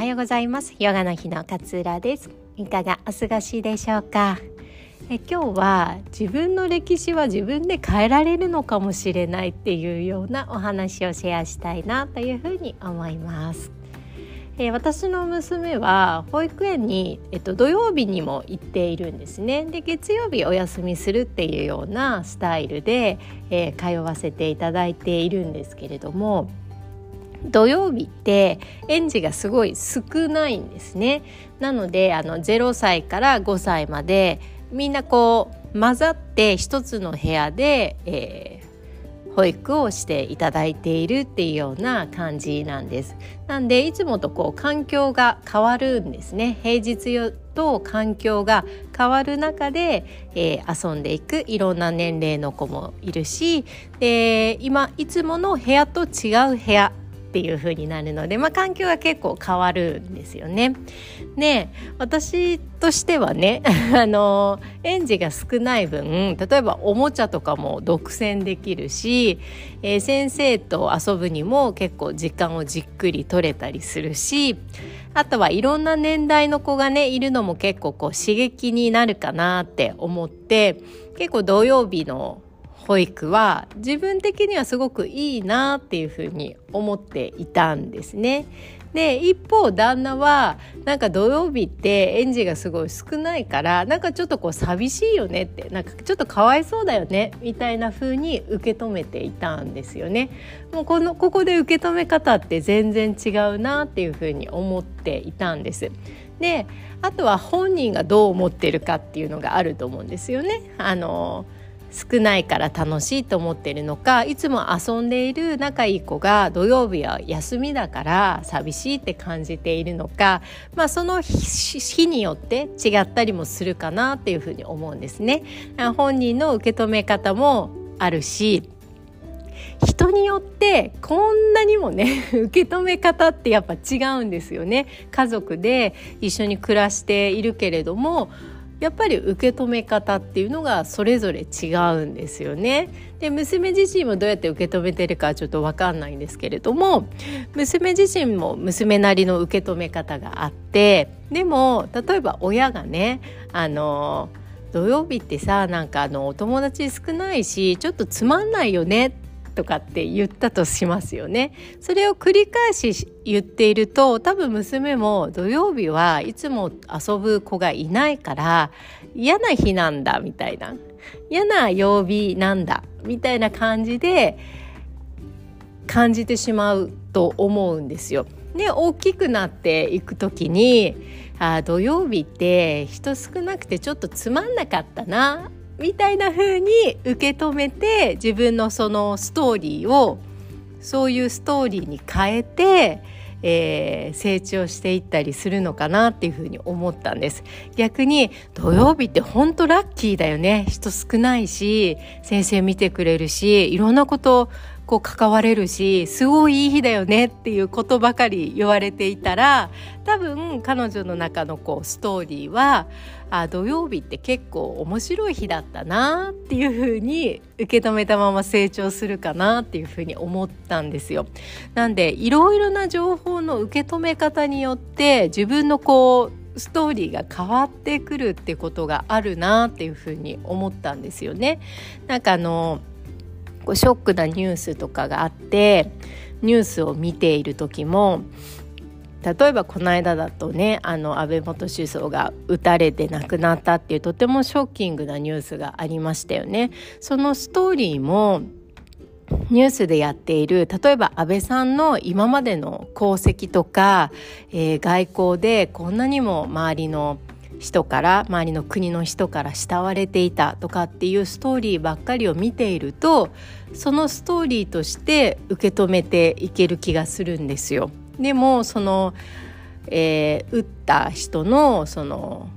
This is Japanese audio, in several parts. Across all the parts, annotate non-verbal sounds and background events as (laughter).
はようございます。ヨガの日の勝浦です。いかがお過ごしでしょうか？え今日は自分の歴史は自分で変えられるのかもしれないっていうようなお話をシェアしたいなというふうに思います。え私の娘は保育園に、えっと、土曜日にも行っているんですね。で月曜日お休みするっていうようなスタイルで、えー、通わせていただいているんですけれども土曜日って園児がすごい少ないんですね。なのであの0歳から5歳までみんなこう混ざって一つの部屋で、えー、保育をしていただいているっていうような感じなんです。なんでいつもとこう環境が変わるんですね。平日と環境が変わる中で、えー、遊んでいくいろんな年齢の子もいるしで今いつもの部屋と違う部屋っていう風になるので、まあ、環境が結構変わるんですよね。で私としてはね (laughs) あの園児が少ない分例えばおもちゃとかも独占できるし、えー、先生と遊ぶにも結構時間をじっくり取れたりするしあとはいろんな年代の子がねいるのも結構こう刺激になるかなって思って結構土曜日の保育は自分的にはすごくいいなっていうふうに思っていたんですね。で一方旦那はなんか土曜日って園児がすごい少ないからなんかちょっとこう寂しいよねってなんかちょっとかわいそうだよねみたいな風に受け止めていたんですよね。もうこのここで受け止め方って全然違うなっていう風に思っていたんです。であとは本人がどう思ってるかっていうのがあると思うんですよね。あの少ないから楽しいと思ってるのかいつも遊んでいる仲いい子が土曜日は休みだから寂しいって感じているのか、まあ、その日によって違ったりもするかなっていうふうに思うんですね。本人の受け止め方もあるし人によってこんなにもね (laughs) 受け止め方ってやっぱ違うんですよね家族で一緒に暮らしているけれどもやっぱり受け止め方っていうのがそれぞれ違うんですよね。で娘自身もどうやって受け止めてるかちょっと分かんないんですけれども娘自身も娘なりの受け止め方があってでも例えば親がねあの土曜日ってさなんかあのお友達少ないしちょっとつまんないよねっとかって言ったとしますよね。それを繰り返し言っていると多分娘も土曜日はいつも遊ぶ子がいないから嫌な日なんだみたいな嫌な曜日なんだみたいな感じで感じてしまうと思うんですよ。で大きくなっていく時にあ土曜日って人少なくてちょっとつまんなかったなみたいな風に受け止めて自分のそのストーリーをそういうストーリーに変えて、えー、成長していったりするのかなっていうふうに思ったんです。逆に土曜日って本当ラッキーだよね。人少ないし先生見てくれるしいろんなことこう関われるしすごいいい日だよねっていうことばかり言われていたら多分彼女の中のこうストーリーはあ土曜日って結構面白い日だったなっていうふうに受け止めたまま成長するかなっていうふうに思ったんですよ。なんでいろいろな情報の受け止め方によって自分のこうストーリーが変わってくるってことがあるなっていうふうに思ったんですよね。なんかあのこうショックなニュースとかがあってニュースを見ている時も例えばこの間だとねあの安倍元首相が撃たれて亡くなったっていうとてもショッキングなニュースがありましたよね。そのストーリーもニュースでやっている例えば安倍さんの今までの功績とか、えー、外交でこんなにも周りの人から周りの国の人から慕われていたとかっていうストーリーばっかりを見ているとそのストーリーとして受け止めていける気がするんですよ。でもその、えー、打った人のその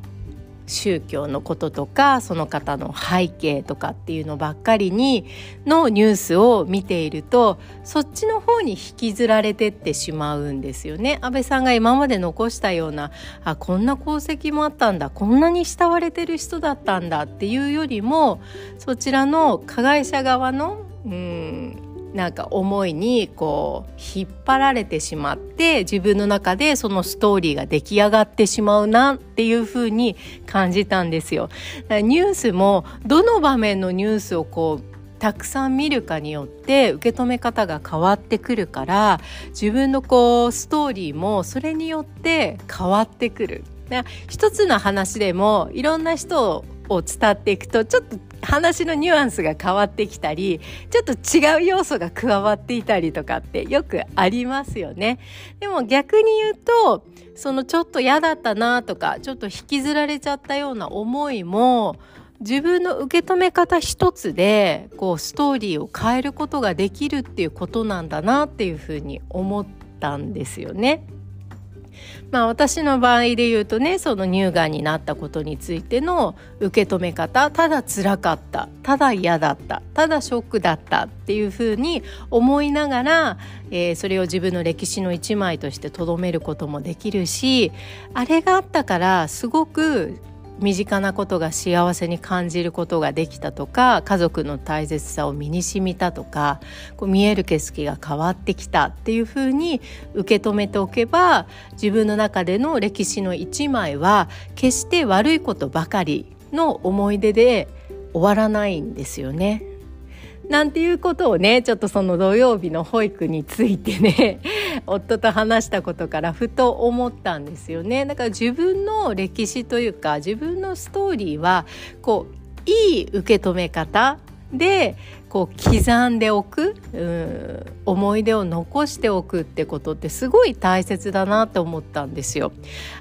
宗教のこととかその方の背景とかっていうのばっかりにのニュースを見ているとそっちの方に引きずられてってしまうんですよね。安倍さんが今まで残したようなあこんな功績もあったんだこんなに慕われてる人だったんだっていうよりもそちらの加害者側のうんなんか思いにこう引っ張られてしまって自分の中でそのストーリーが出来上がってしまうなっていうふうに感じたんですよ。ニュースもどの場面のニュースをこうたくさん見るかによって受け止め方が変わってくるから自分のこうストーリーもそれによって変わってくる。一つの話でもいろんな人を伝っていくとちょっと話のニュアンスが変わってきたりちょっと違う要素が加わっていたりとかってよくありますよね。でも逆に言うとそのちょっと嫌だったなとかちょっと引きずられちゃったような思いも自分の受け止め方一つでこうストーリーを変えることができるっていうことなんだなっていうふうに思ったんですよね。まあ私の場合で言うとねその乳がんになったことについての受け止め方ただ辛かったただ嫌だったただショックだったっていうふうに思いながら、えー、それを自分の歴史の一枚としてとどめることもできるしあれがあったからすごく身近なことが幸せに感じることができたとか家族の大切さを身にしみたとかこう見える景色が変わってきたっていうふうに受け止めておけば自分の中での歴史の一枚は決して悪いことばかりの思い出で終わらないんですよね。なんていうことをねちょっとその土曜日の保育についてね (laughs) 夫と話したことからふと思ったんですよね。だから自分の歴史というか自分のストーリーはこういい受け止め方でこう刻んでおく思い出を残しておくってことってすごい大切だなって思ったんですよ。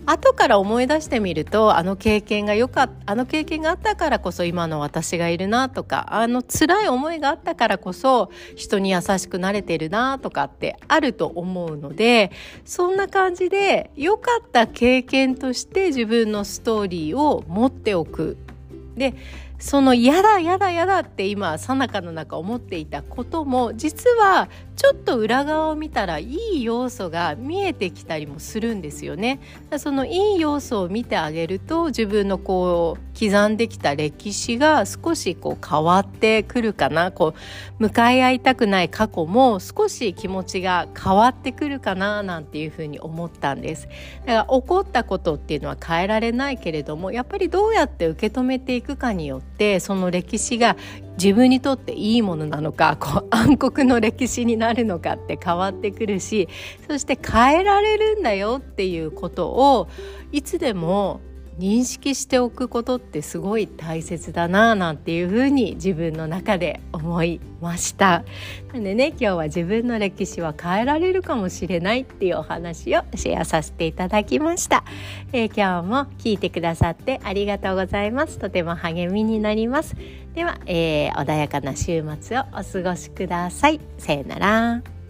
後から思い出してみるとあの経験がよかあの経験があったからこそ今の私がいるなとかあの辛い思いがあったからこそ人に優しくなれてるなとかってあると思うのでそんな感じで良かった経験として自分のストーリーを持っておく。でそのやだやだやだって今さなかの中思っていたことも実はちょっと裏側を見たらいい要素が見えてきたりもするんですよね。そのいい要素を見てあげると自分のこう刻んできた歴史が少しこう変わってくるかなこう向かい合いたくない過去も少し気持ちが変わってくるかななんていうふうに思ったんです。だから起こったことっていうのは変えられないけれどもやっぱりどうやって受け止めていくかによってその歴史が自分にとっていいものなのかこう暗黒の歴史になるるのかって変わってくるしそして変えられるんだよっていうことをいつでも認識しておくことってすごい大切だななんていうふうに自分の中で思いました。なんでね今日は自分の歴史は変えられるかもしれないっていうお話をシェアさせていただきました、えー、今日も聞いてくださってありがとうございます。とても励みになります。では、えー、穏やかな週末をお過ごしください。さよなら。